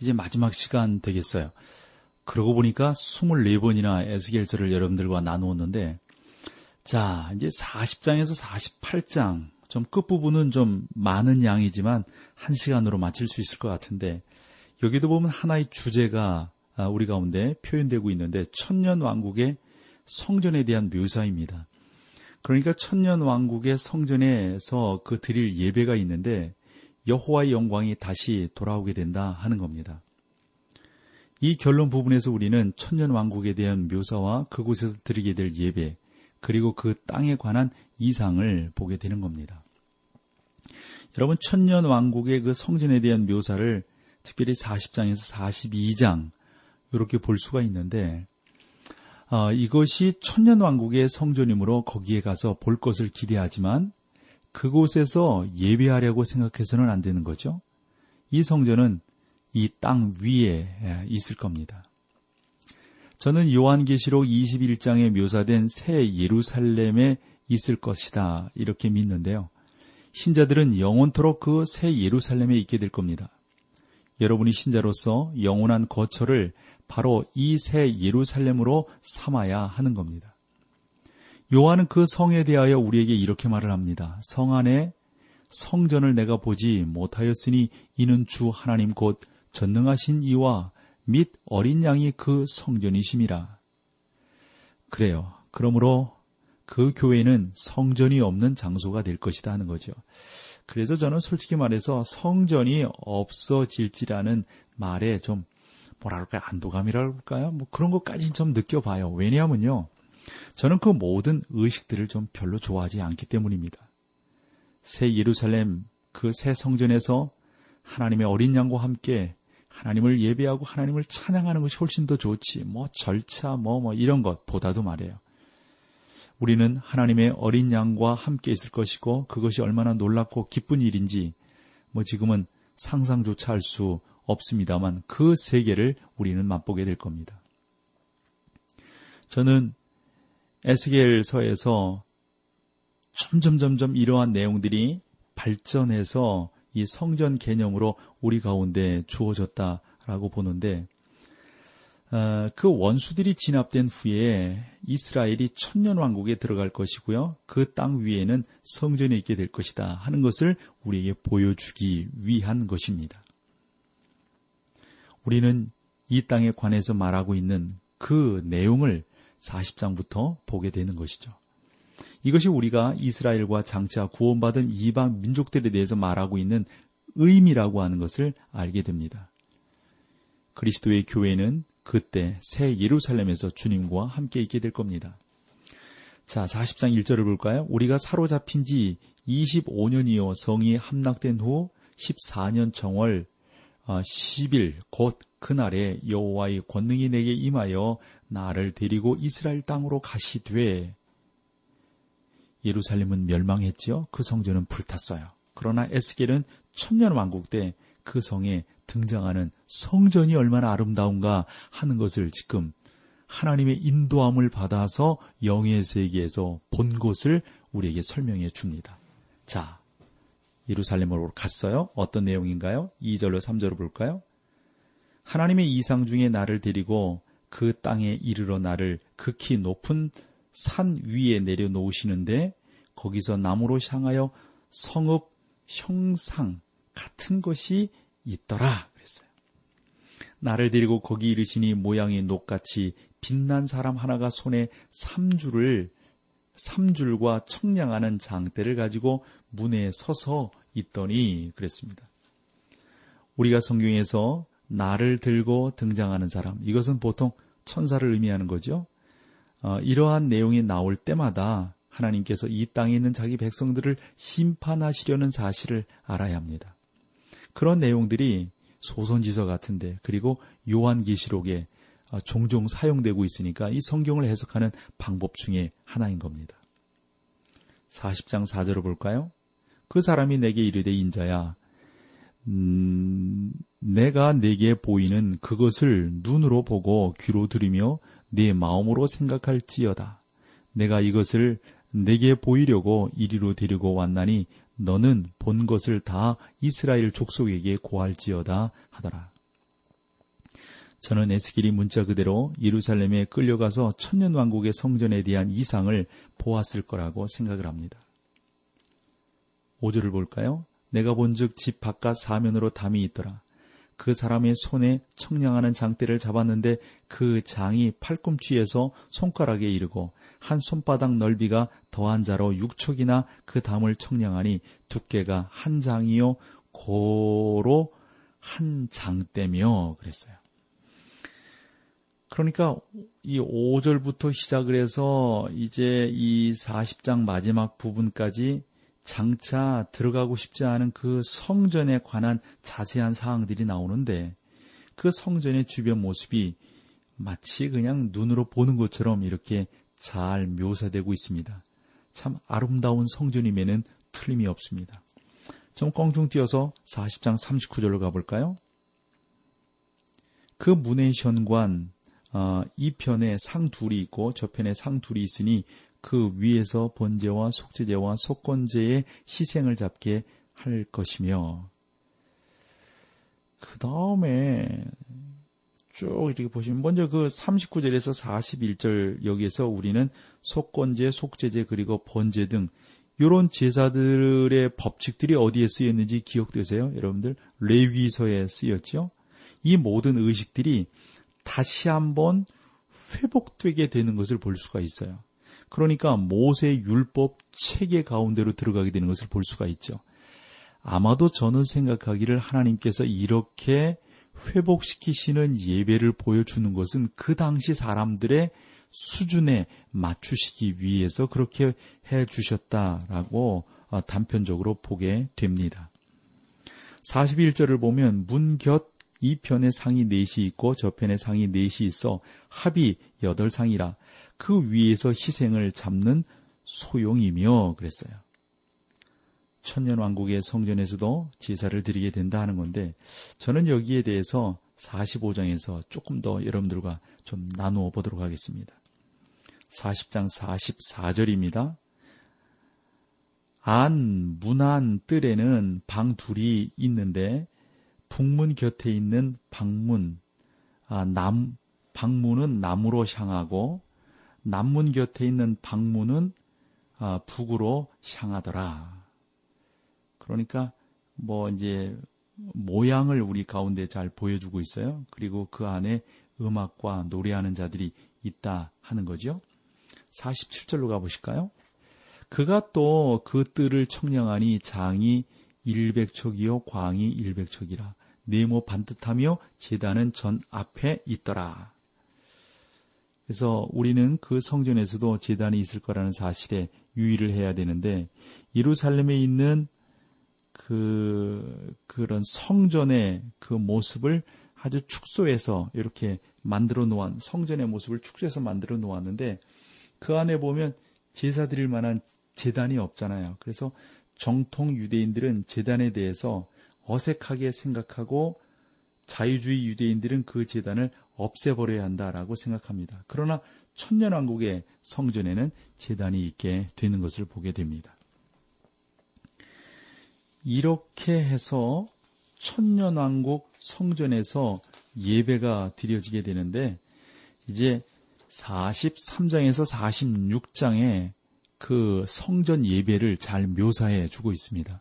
이제 마지막 시간 되겠어요. 그러고 보니까 24번이나 에스겔서를 여러분들과 나누었는데 자, 이제 40장에서 48장 좀 끝부분은 좀 많은 양이지만 한 시간으로 마칠 수 있을 것 같은데 여기도 보면 하나의 주제가 아, 우리 가운데 표현되고 있는데 천년 왕국의 성전에 대한 묘사입니다. 그러니까 천년 왕국의 성전에서 그 드릴 예배가 있는데 여호와의 영광이 다시 돌아오게 된다 하는 겁니다. 이 결론 부분에서 우리는 천년 왕국에 대한 묘사와 그곳에서 드리게 될 예배, 그리고 그 땅에 관한 이상을 보게 되는 겁니다. 여러분, 천년 왕국의 그 성전에 대한 묘사를 특별히 40장에서 42장, 이렇게 볼 수가 있는데, 어, 이것이 천년 왕국의 성전이므로 거기에 가서 볼 것을 기대하지만 그곳에서 예배하려고 생각해서는 안 되는 거죠. 이 성전은 이 땅 위에 있을 겁니다. 저는 요한계시록 21장에 묘사된 새 예루살렘에 있을 것이다. 이렇게 믿는데요. 신자들은 영원토록 그 새 예루살렘에 있게 될 겁니다. 여러분이 신자로서 영원한 거처를 바로 이 새 예루살렘으로 삼아야 하는 겁니다. 요한은 그 성에 대하여 우리에게 이렇게 말을 합니다. 성 안에 성전을 내가 보지 못하였으니 이는 주 하나님 곧 전능하신 이와 및 어린 양이 그 성전이심이라. 그래요. 그러므로 그 교회는 성전이 없는 장소가 될 것이다 하는 거죠. 그래서 저는 솔직히 말해서 성전이 없어질지라는 말에 좀 뭐랄까요 안도감이라고 할까요? 뭐 그런 것까지 좀 느껴봐요. 왜냐하면요. 저는 그 모든 의식들을 좀 별로 좋아하지 않기 때문입니다. 새 예루살렘 그 새 성전에서 하나님의 어린 양과 함께 하나님을 예배하고 하나님을 찬양하는 것이 훨씬 더 좋지. 뭐 절차 뭐뭐 뭐 이런 것보다도 말이에요. 우리는 하나님의 어린 양과 함께 있을 것이고 그것이 얼마나 놀랍고 기쁜 일인지 뭐 지금은 상상조차 할 수 없습니다만 그 세계를 우리는 맛보게 될 겁니다. 저는 에스겔서에서 점점 점점 이러한 내용들이 발전해서 이 성전 개념으로 우리 가운데 주어졌다라고 보는데 어, 그 원수들이 진압된 후에 이스라엘이 천년 왕국에 들어갈 것이고요. 그 땅 위에는 성전이 있게 될 것이다 하는 것을 우리에게 보여주기 위한 것입니다. 우리는 이 땅에 관해서 말하고 있는 그 내용을 40장부터 보게 되는 것이죠. 이것이 우리가 이스라엘과 장차 구원받은 이방 민족들에 대해서 말하고 있는 의미라고 하는 것을 알게 됩니다. 그리스도의 교회는 그때 새 예루살렘에서 주님과 함께 있게 될 겁니다. 자, 40장 1절을 볼까요? 우리가 사로잡힌 지 25년이요 성이 함락된 후 14년 정월 10일 어, 곧 그날에 여호와의 권능이 내게 임하여 나를 데리고 이스라엘 땅으로 가시되 예루살렘은 멸망했지요. 그 성전은 불탔어요. 그러나 에스겔은 천년 왕국 때 그 성에 등장하는 성전이 얼마나 아름다운가 하는 것을 지금 하나님의 인도함을 받아서 영의 세계에서 본 것을 우리에게 설명해 줍니다. 자, 예루살렘으로 갔어요. 어떤 내용인가요? 2절로 3절로 볼까요? 하나님의 이상 중에 나를 데리고 그 땅에 이르러 나를 극히 높은 산 위에 내려놓으시는데 거기서 나무로 향하여 성읍 형상 같은 것이 있더라 그랬어요. 나를 데리고 거기 이르시니 모양이 녹같이 빛난 사람 하나가 손에 삼줄을 삼줄과 청량하는 장대를 가지고 문에 서서 있더니 그랬습니다. 우리가 성경에서 나를 들고 등장하는 사람, 이것은 보통 천사를 의미하는 거죠. 어, 이러한 내용이 나올 때마다 하나님께서 이 땅에 있는 자기 백성들을 심판하시려는 사실을 알아야 합니다. 그런 내용들이 소선지서 같은데 그리고 요한계시록에 아, 종종 사용되고 있으니까 이 성경을 해석하는 방법 중에 하나인 겁니다. 40장 4절을 볼까요? 그 사람이 내게 이르되 인자야 음, 내가 내게 보이는 그것을 눈으로 보고 귀로 들으며 내 마음으로 생각할지어다. 내가 이것을 내게 보이려고 이리로 데리고 왔나니 너는 본 것을 다 이스라엘 족속에게 고할지어다 하더라. 저는 에스길이 문자 그대로 예루살렘에 끌려가서 천년 왕국의 성전에 대한 이상을 보았을 거라고 생각을 합니다. 5절을 볼까요? 내가 본즉 집 바깥 사면으로 담이 있더라. 그 사람의 손에 청량하는 장대를 잡았는데 그 장이 팔꿈치에서 손가락에 이르고 한 손바닥 넓이가 더한 자로 육척이나 그 담을 청량하니 두께가 한 장이요 고로 한 장대며 그랬어요. 그러니까 이 5절부터 시작을 해서 이제 이 40장 마지막 부분까지 장차 들어가고 싶지 않은 그 성전에 관한 자세한 사항들이 나오는데 그 성전의 주변 모습이 마치 그냥 눈으로 보는 것처럼 이렇게 잘 묘사되고 있습니다. 참 아름다운 성전임에는 틀림이 없습니다. 좀 껑충 뛰어서 40장 39절로 가볼까요? 그 문의 현관 어, 이 편에 상 둘이 있고 저 편에 상 둘이 있으니 그 위에서 번제와 속죄제와 속건제의 희생을 잡게 할 것이며 그 다음에 쭉 이렇게 보시면 먼저 그 39절에서 41절 여기에서 우리는 속건제, 속죄제 그리고 번제 등 이런 제사들의 법칙들이 어디에 쓰였는지 기억되세요? 여러분들 레위서에 쓰였죠? 이 모든 의식들이 다시 한번 회복되게 되는 것을 볼 수가 있어요. 그러니까 모세 율법 체계 가운데로 들어가게 되는 것을 볼 수가 있죠. 아마도 저는 생각하기를 하나님께서 이렇게 회복시키시는 예배를 보여주는 것은 그 당시 사람들의 수준에 맞추시기 위해서 그렇게 해 주셨다라고 어, 단편적으로 보게 됩니다. 41절을 보면 문 곁 이 편에 상이 넷이 있고 저 편에 상이 넷이 있어 합이 여덟 상이라 그 위에서 희생을 잡는 소용이며 그랬어요. 천년왕국의 성전에서도 제사를 드리게 된다 하는 건데 저는 여기에 대해서 45장에서 조금 더 여러분들과 좀 나누어 보도록 하겠습니다. 40장 44절입니다. 안, 문안 뜰에는 방 둘이 있는데 북문 곁에 있는 방문, 아, 남, 방문은 남으로 향하고 남문 곁에 있는 방문은 아, 북으로 향하더라. 그러니까 뭐 이제 모양을 우리 가운데 잘 보여주고 있어요. 그리고 그 안에 음악과 노래하는 자들이 있다 하는 거죠. 47절로 가보실까요? 그가 또 그 뜰을 청량하니 장이 일백척이요 광이 일백척이라 네모 반듯하며 재단은 전 앞에 있더라. 그래서 우리는 그 성전에서도 재단이 있을 거라는 사실에 유의를 해야 되는데 예루살렘에 있는 그 그런 성전의 그 모습을 아주 축소해서 이렇게 만들어 놓은 성전의 모습을 축소해서 만들어 놓았는데 그 안에 보면 제사 드릴 만한 재단이 없잖아요. 그래서 정통 유대인들은 재단에 대해서 어색하게 생각하고 자유주의 유대인들은 그 재단을 없애버려야 한다라고 생각합니다. 그러나 천년왕국의 성전에는 재단이 있게 되는 것을 보게 됩니다. 이렇게 해서 천년왕국 성전에서 예배가 드려지게 되는데 이제 43장에서 46장에 그 성전 예배를 잘 묘사해 주고 있습니다.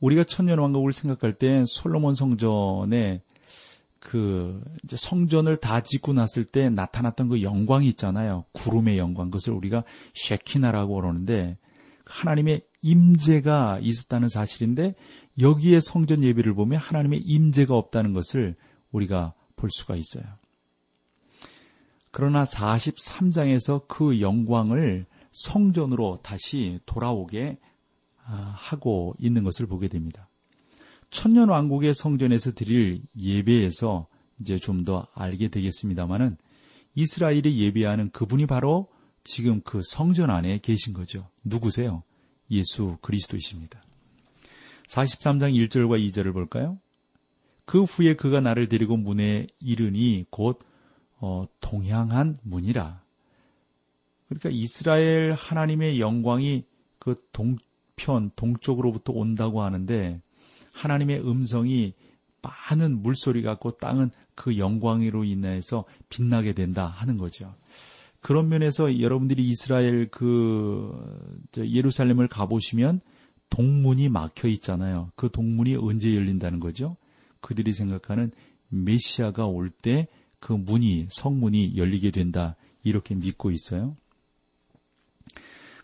우리가 천년왕국을 생각할 때 솔로몬 성전에 그 이제 성전을 다 짓고 났을 때 나타났던 그 영광이 있잖아요. 구름의 영광. 그것을 우리가 쉐키나라고 그러는데 하나님의 임재가 있었다는 사실인데 여기에 성전 예배를 보면 하나님의 임재가 없다는 것을 우리가 볼 수가 있어요. 그러나 43장에서 그 영광을 성전으로 다시 돌아오게 아, 하고 있는 것을 보게 됩니다. 천년 왕국의 성전에서 드릴 예배에서 이제 좀 더 알게 되겠습니다만은 이스라엘이 예배하는 그분이 바로 지금 그 성전 안에 계신 거죠. 누구세요? 예수 그리스도이십니다. 43장 1절과 2절을 볼까요? 그 후에 그가 나를 데리고 문에 이르니 곧 어, 동향한 문이라. 그러니까 이스라엘 하나님의 영광이 그 동편, 동쪽으로부터 온다고 하는데 하나님의 음성이 많은 물소리 같고 땅은 그 영광으로 인해서 빛나게 된다 하는 거죠. 그런 면에서 여러분들이 이스라엘 그 예루살렘을 가보시면 동문이 막혀 있잖아요. 그 동문이 언제 열린다는 거죠? 그들이 생각하는 메시아가 올 때 그 문이 성문이 열리게 된다 이렇게 믿고 있어요.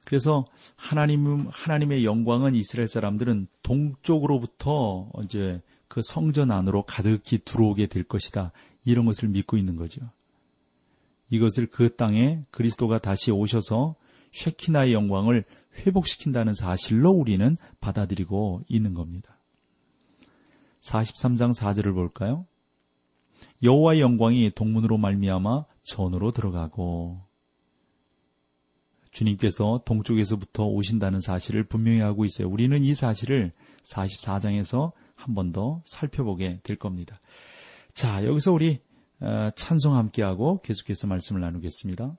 그래서 하나님 하나님의 영광은 이스라엘 사람들은 동쪽으로부터 이제 그 성전 안으로 가득히 들어오게 될 것이다. 이런 것을 믿고 있는 거죠. 이것을 그 땅에 그리스도가 다시 오셔서 쉐키나의 영광을 회복시킨다는 사실로 우리는 받아들이고 있는 겁니다. 43장 4절을 볼까요? 여호와의 영광이 동문으로 말미암아 전으로 들어가고 주님께서 동쪽에서부터 오신다는 사실을 분명히 하고 있어요. 우리는 이 사실을 44장에서 한 번 더 살펴보게 될 겁니다. 자, 여기서 우리 어, 찬송 함께하고 계속해서 말씀을 나누겠습니다.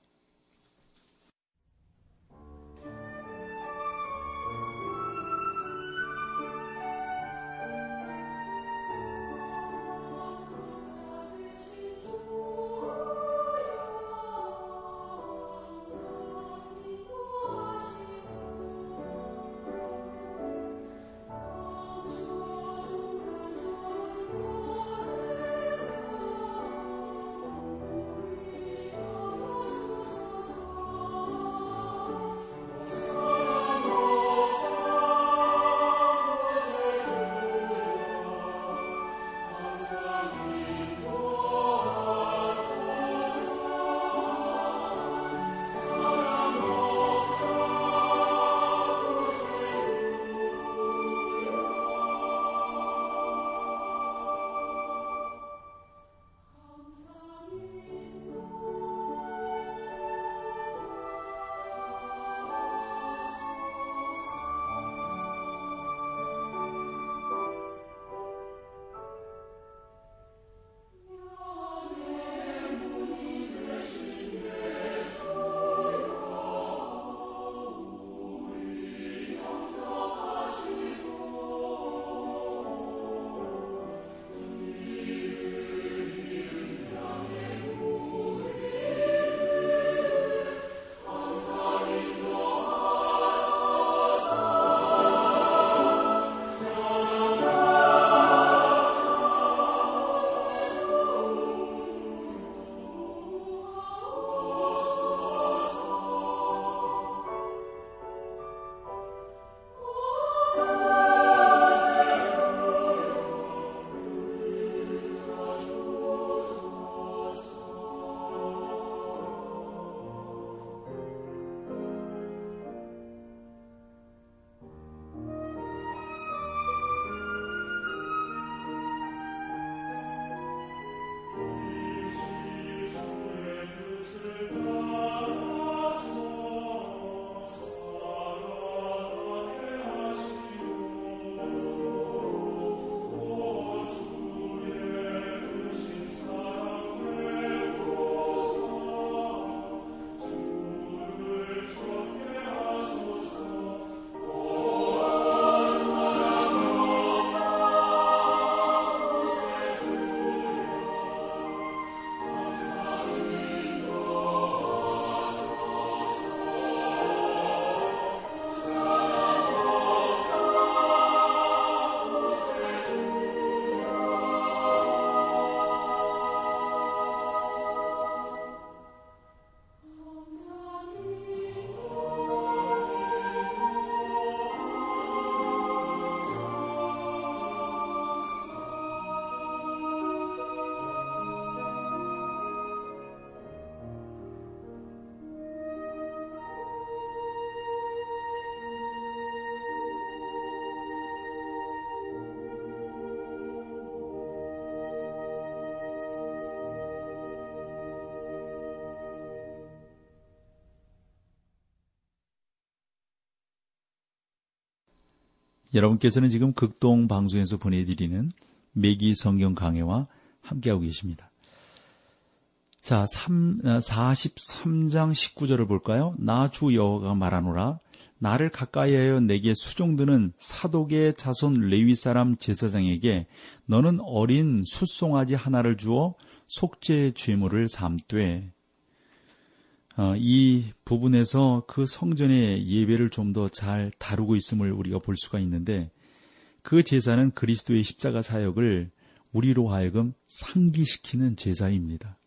여러분께서는 지금 극동 방송에서 보내드리는 매기 성경 강해와 함께하고 계십니다. 자, 3, 43장 19절을 볼까요? 나 주 여호와가 말하노라. 나를 가까이하여 내게 수종드는 사독의 자손 레위 사람 제사장에게 너는 어린 숫송아지 하나를 주어 속죄 죄물을 삼되 어, 이 부분에서 그 성전의 예배를 좀 더 잘 다루고 있음을 우리가 볼 수가 있는데 그 제사는 그리스도의 십자가 사역을 우리로 하여금 상기시키는 제사입니다.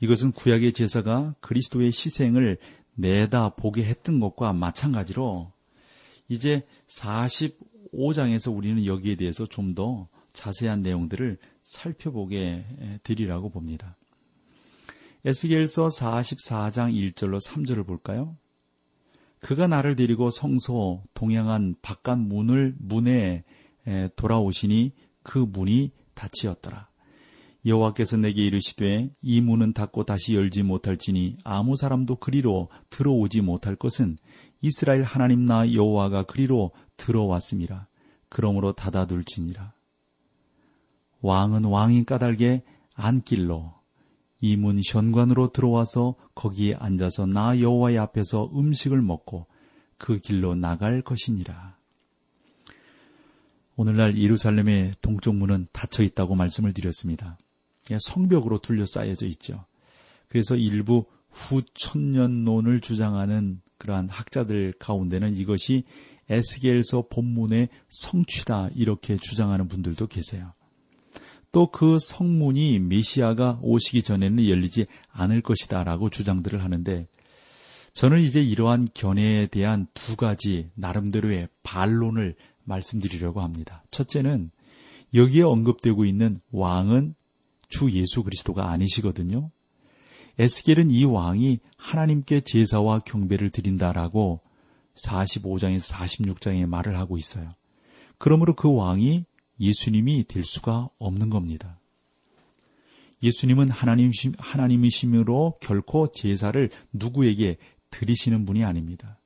이것은 구약의 제사가 그리스도의 희생을 내다 보게 했던 것과 마찬가지로 이제 45장에서 우리는 여기에 대해서 좀 더 자세한 내용들을 살펴보게 되리라고 봅니다. 에스겔서 44장 1절로 3절을 볼까요? 그가 나를 데리고 성소 동양한 바깥 문을 문에 돌아오시니 그 문이 닫히었더라. 여호와께서 내게 이르시되 이 문은 닫고 다시 열지 못할지니 아무 사람도 그리로 들어오지 못할 것은 이스라엘 하나님 나 여호와가 그리로 들어왔습니다. 그러므로 닫아둘지니라. 왕은 왕인 까닭에 안길로 이 문 현관으로 들어와서 거기에 앉아서 나 여호와의 앞에서 음식을 먹고 그 길로 나갈 것이니라. 오늘날 예루살렘의 동쪽 문은 닫혀 있다고 말씀을 드렸습니다. 성벽으로 둘러싸여져 있죠. 그래서 일부 후천년론을 주장하는 그러한 학자들 가운데는 이것이 에스겔서 본문의 성취다 이렇게 주장하는 분들도 계세요. 또 그 성문이 메시아가 오시기 전에는 열리지 않을 것이다라고 주장들을 하는데 저는 이제 이러한 견해에 대한 두 가지 나름대로의 반론을 말씀드리려고 합니다. 첫째는 여기에 언급되고 있는 왕은 주 예수 그리스도가 아니시거든요. 에스겔은 이 왕이 하나님께 제사와 경배를 드린다라고 45장에서 46장에 말을 하고 있어요. 그러므로 그 왕이 예수님이 될 수가 없는 겁니다. 예수님은 하나님이심, 하나님이심으로 결코 제사를 누구에게 드리시는 분이 아닙니다.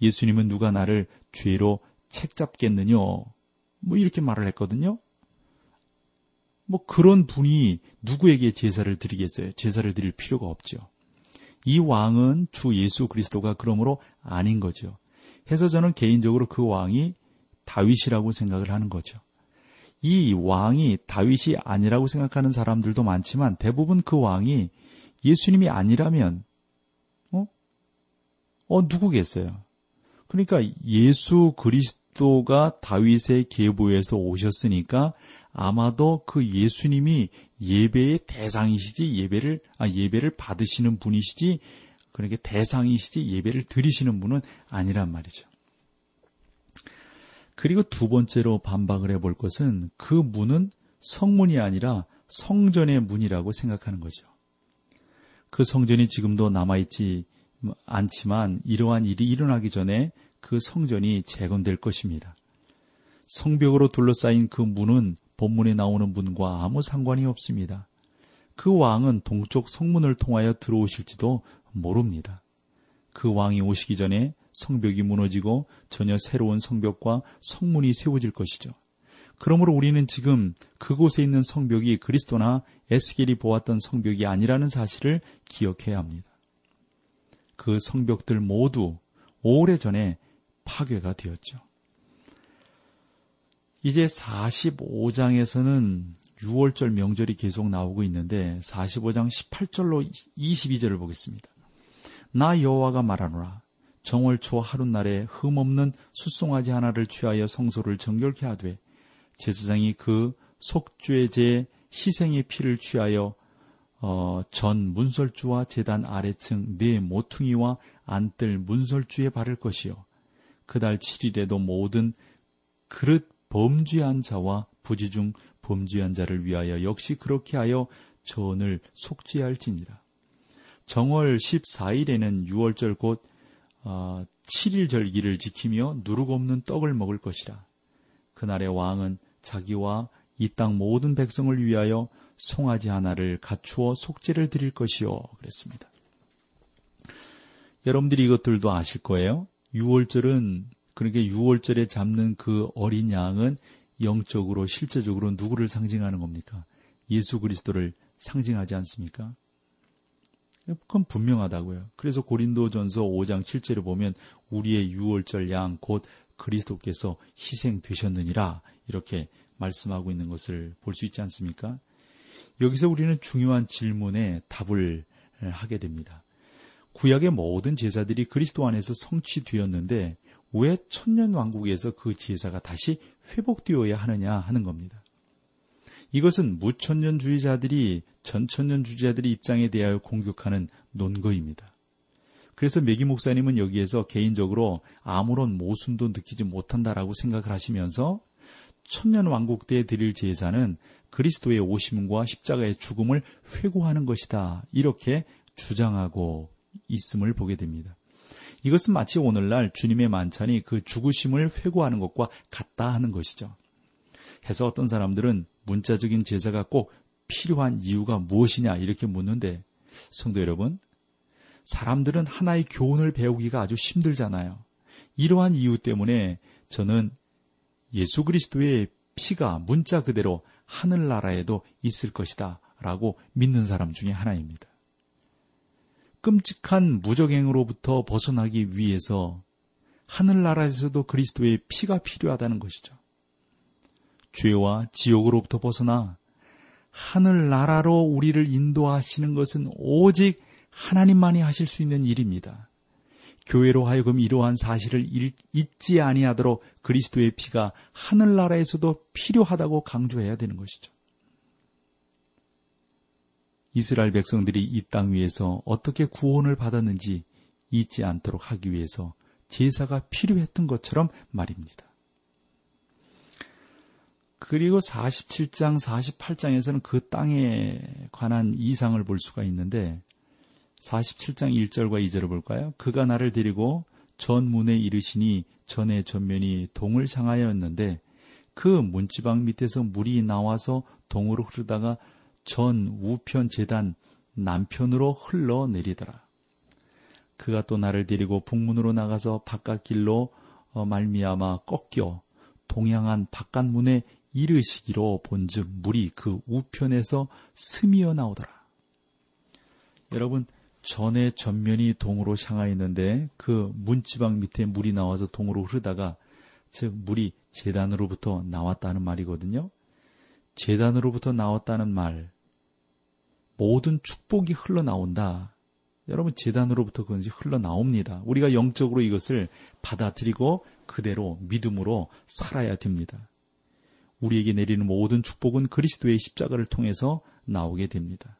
예수님은 누가 나를 죄로 책잡겠느냐? 뭐 이렇게 말을 했거든요. 뭐 그런 분이 누구에게 제사를 드리겠어요? 제사를 드릴 필요가 없죠. 이 왕은 주 예수 그리스도가 그러므로 아닌 거죠. 해서 저는 개인적으로 그 왕이 다윗이라고 생각을 하는 거죠. 이 왕이 다윗이 아니라고 생각하는 사람들도 많지만 대부분 그 왕이 예수님이 아니라면 어? 어 누구겠어요? 그러니까 예수 그리스도가 다윗의 계보에서 오셨으니까 아마도 그 예수님이 예배의 대상이시지 예배를 아 예배를 받으시는 분이시지 그러니까 대상이시지 예배를 드리시는 분은 아니란 말이죠. 그리고 두 번째로 반박을 해볼 것은 그 문은 성문이 아니라 성전의 문이라고 생각하는 거죠. 그 성전이 지금도 남아있지 않지만 이러한 일이 일어나기 전에 그 성전이 재건될 것입니다. 성벽으로 둘러싸인 그 문은 본문에 나오는 문과 아무 상관이 없습니다. 그 왕은 동쪽 성문을 통하여 들어오실지도 모릅니다. 그 왕이 오시기 전에 성벽이 무너지고 전혀 새로운 성벽과 성문이 세워질 것이죠. 그러므로 우리는 지금 그곳에 있는 성벽이 그리스도나 에스겔이 보았던 성벽이 아니라는 사실을 기억해야 합니다. 그 성벽들 모두 오래전에 파괴가 되었죠. 이제 45장에서는 6월절 명절이 계속 나오고 있는데 45장 18절로 22절을 보겠습니다. 나 여호와가 말하노라 정월 초 하룻날에 흠없는 숫송아지 하나를 취하여 성소를 정결케 하되 제사장이 그 속죄제 희생의 피를 취하여 어, 전 문설주와 재단 아래층 네 모퉁이와 안뜰 문설주에 바를 것이요 그달 7일에도 모든 그릇 범죄한 자와 부지 중 범죄한 자를 위하여 역시 그렇게 하여 전을 속죄할지니라. 정월 14일에는 6월절 곧 7일 어, 절기를 지키며 누룩 없는 떡을 먹을 것이라. 그날의 왕은 자기와 이 땅 모든 백성을 위하여 송아지 하나를 갖추어 속죄를 드릴 것이요. 그랬습니다. 여러분들이 이것들도 아실 거예요. 6월절은 그러니까 6월절에 잡는 그 어린 양은 영적으로 실제적으로 누구를 상징하는 겁니까? 예수 그리스도를 상징하지 않습니까? 그건 분명하다고요. 그래서 고린도전서 5장 7절에 보면 우리의 6월절 양 곧 그리스도께서 희생되셨느니라 이렇게 말씀하고 있는 것을 볼 수 있지 않습니까? 여기서 우리는 중요한 질문에 답을 하게 됩니다. 구약의 모든 제사들이 그리스도 안에서 성취되었는데 왜 천년 왕국에서 그 제사가 다시 회복되어야 하느냐 하는 겁니다. 이것은 무천년주의자들이 전천년주의자들의 입장에 대하여 공격하는 논거입니다. 그래서 메기 목사님은 여기에서 개인적으로 아무런 모순도 느끼지 못한다라고 생각을 하시면서 천년 왕국 때 드릴 제사는 그리스도의 오심과 십자가의 죽음을 회고하는 것이다. 이렇게 주장하고 있음을 보게 됩니다. 이것은 마치 오늘날 주님의 만찬이 그 죽으심을 회고하는 것과 같다 하는 것이죠. 해서 어떤 사람들은 문자적인 제사가 꼭 필요한 이유가 무엇이냐 이렇게 묻는데 성도 여러분, 사람들은 하나의 교훈을 배우기가 아주 힘들잖아요. 이러한 이유 때문에 저는 예수 그리스도의 피가 문자 그대로 하늘나라에도 있을 것이다 라고 믿는 사람 중에 하나입니다. 끔찍한 무적행으로부터 벗어나기 위해서 하늘나라에서도 그리스도의 피가 필요하다는 것이죠. 죄와 지옥으로부터 벗어나 하늘 나라로 우리를 인도하시는 것은 오직 하나님만이 하실 수 있는 일입니다. 교회로 하여금 이러한 사실을 잊지 아니하도록 그리스도의 피가 하늘 나라에서도 필요하다고 강조해야 되는 것이죠. 이스라엘 백성들이 이 땅 위에서 어떻게 구원을 받았는지 잊지 않도록 하기 위해서 제사가 필요했던 것처럼 말입니다. 그리고 47장, 48장에서는 그 땅에 관한 이상을 볼 수가 있는데 47장 1절과 2절을 볼까요? 그가 나를 데리고 전문에 이르시니 전의 전면이 동을 향하였는데 그 문지방 밑에서 물이 나와서 동으로 흐르다가 전 우편 재단 남편으로 흘러내리더라. 그가 또 나를 데리고 북문으로 나가서 바깥 길로 어, 말미암아 꺾여 동양한 바깥문에 이르시기로 본즉 물이 그 우편에서 스미어 나오더라. 여러분 전에 전면이 동으로 향하 있는데 그 문지방 밑에 물이 나와서 동으로 흐르다가 즉 물이 재단으로부터 나왔다는 말이거든요. 재단으로부터 나왔다는 말 모든 축복이 흘러나온다. 여러분 재단으로부터 그것이 흘러나옵니다. 우리가 영적으로 이것을 받아들이고 그대로 믿음으로 살아야 됩니다. 우리에게 내리는 모든 축복은 그리스도의 십자가를 통해서 나오게 됩니다.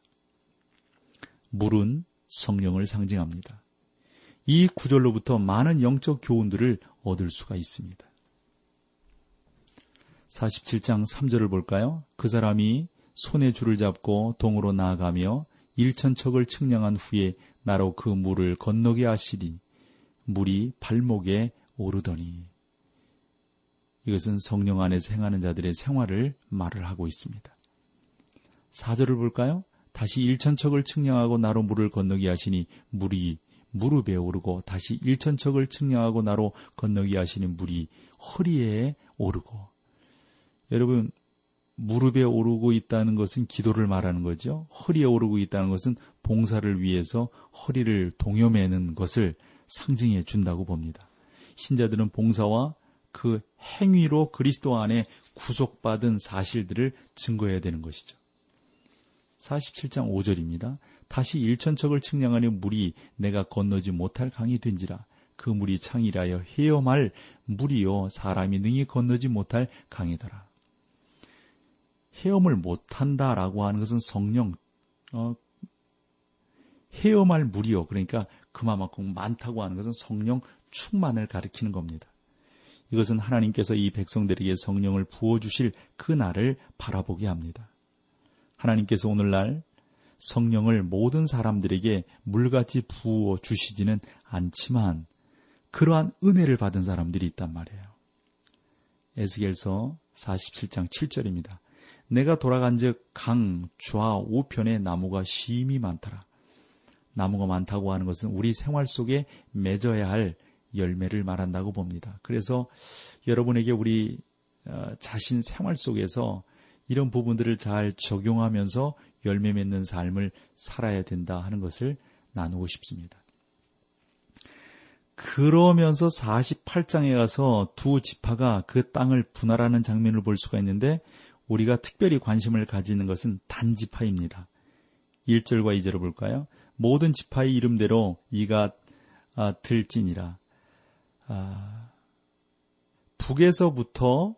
물은 성령을 상징합니다. 이 구절로부터 많은 영적 교훈들을 얻을 수가 있습니다. 47장 3절을 볼까요? 그 사람이 손에 줄을 잡고 동으로 나아가며 일천척을 측량한 후에 나로 그 물을 건너게 하시리 물이 발목에 오르더니 이것은 성령 안에서 행하는 자들의 생활을 말을 하고 있습니다. 4절을 볼까요? 다시 일천척을 측량하고 나로 물을 건너게 하시니 물이 무릎에 오르고 다시 일천척을 측량하고 나로 건너게 하시니 물이 허리에 오르고 여러분 무릎에 오르고 있다는 것은 기도를 말하는 거죠. 허리에 오르고 있다는 것은 봉사를 위해서 허리를 동여매는 것을 상징해 준다고 봅니다. 신자들은 봉사와 그 행위로 그리스도 안에 구속받은 사실들을 증거해야 되는 것이죠. 47장 5절입니다. 다시 일천척을 측량하니 물이 내가 건너지 못할 강이 된지라 그 물이 창이라여 헤엄할 물이요 사람이 능히 건너지 못할 강이더라. 헤엄을 못한다라고 하는 것은 성령 어, 헤엄할 물이요 그러니까 그만큼 많다고 하는 것은 성령 충만을 가리키는 겁니다. 이것은 하나님께서 이 백성들에게 성령을 부어주실 그 날을 바라보게 합니다. 하나님께서 오늘날 성령을 모든 사람들에게 물같이 부어 주시지는 않지만 그러한 은혜를 받은 사람들이 있단 말이에요. 에스겔서 47장 7절입니다. 내가 돌아간즉 강 좌우편에 나무가 심이 많더라. 나무가 많다고 하는 것은 우리 생활 속에 맺어야 할 열매를 말한다고 봅니다. 그래서 여러분에게 우리 어, 자신 생활 속에서 이런 부분들을 잘 적용하면서 열매 맺는 삶을 살아야 된다 하는 것을 나누고 싶습니다. 그러면서 48장에 가서 두 지파가 그 땅을 분할하는 장면을 볼 수가 있는데 우리가 특별히 관심을 가지는 것은 단지파입니다. 1절과 2절을 볼까요? 모든 지파의 이름대로 이가 아, 들지니라. 아, 북에서부터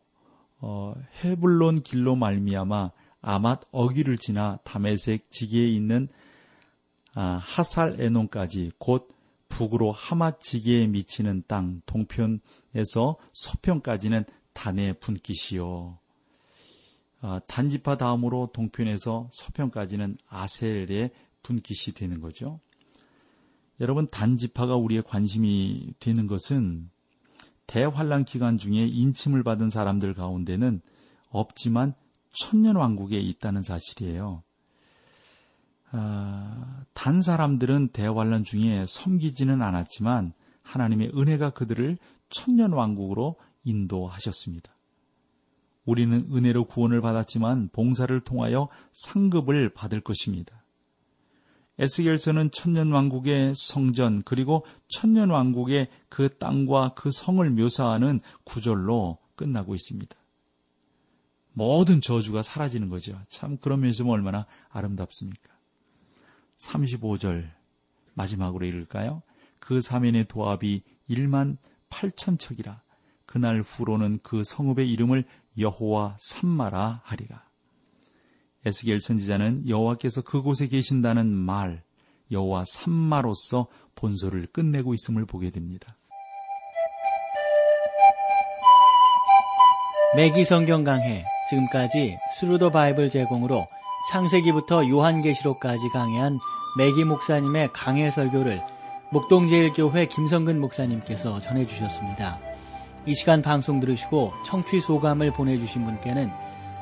어, 헤블론 길로 말미암아 아맛 어귀를 지나 다메색 지기에 있는 아, 하살 에논까지 곧 북으로 하맛 지기에 미치는 땅 동편에서 서편까지는 단의 분깃이요. 아, 단지파 다음으로 동편에서 서편까지는 아셀의 분깃이 되는 거죠. 여러분 단지파가 우리의 관심이 되는 것은 대환란 기간 중에 인침을 받은 사람들 가운데는 없지만 천년 왕국에 있다는 사실이에요. 아, 단 사람들은 대환란 중에 섬기지는 않았지만 하나님의 은혜가 그들을 천년 왕국으로 인도하셨습니다. 우리는 은혜로 구원을 받았지만 봉사를 통하여 상급을 받을 것입니다. 에스겔서는 천년 왕국의 성전 그리고 천년 왕국의 그 땅과 그 성을 묘사하는 구절로 끝나고 있습니다. 모든 저주가 사라지는 거죠. 참 그런 면에서 얼마나 아름답습니까? 35절 마지막으로 읽을까요? 그 사면의 도합이 1만 8천 척이라 그날 후로는 그 성읍의 이름을 여호와 삼마라 하리라. 에스겔 선지자는 여호와께서 그곳에 계신다는 말, 여호와 삼마로서 본서를 끝내고 있음을 보게 됩니다. 맥기 성경 강해 지금까지 Thru the Bible 제공으로 창세기부터 요한계시록까지 강해한 매기 목사님의 강해 설교를 목동제일교회 김성근 목사님께서 전해주셨습니다. 이 시간 방송 들으시고 청취 소감을 보내주신 분께는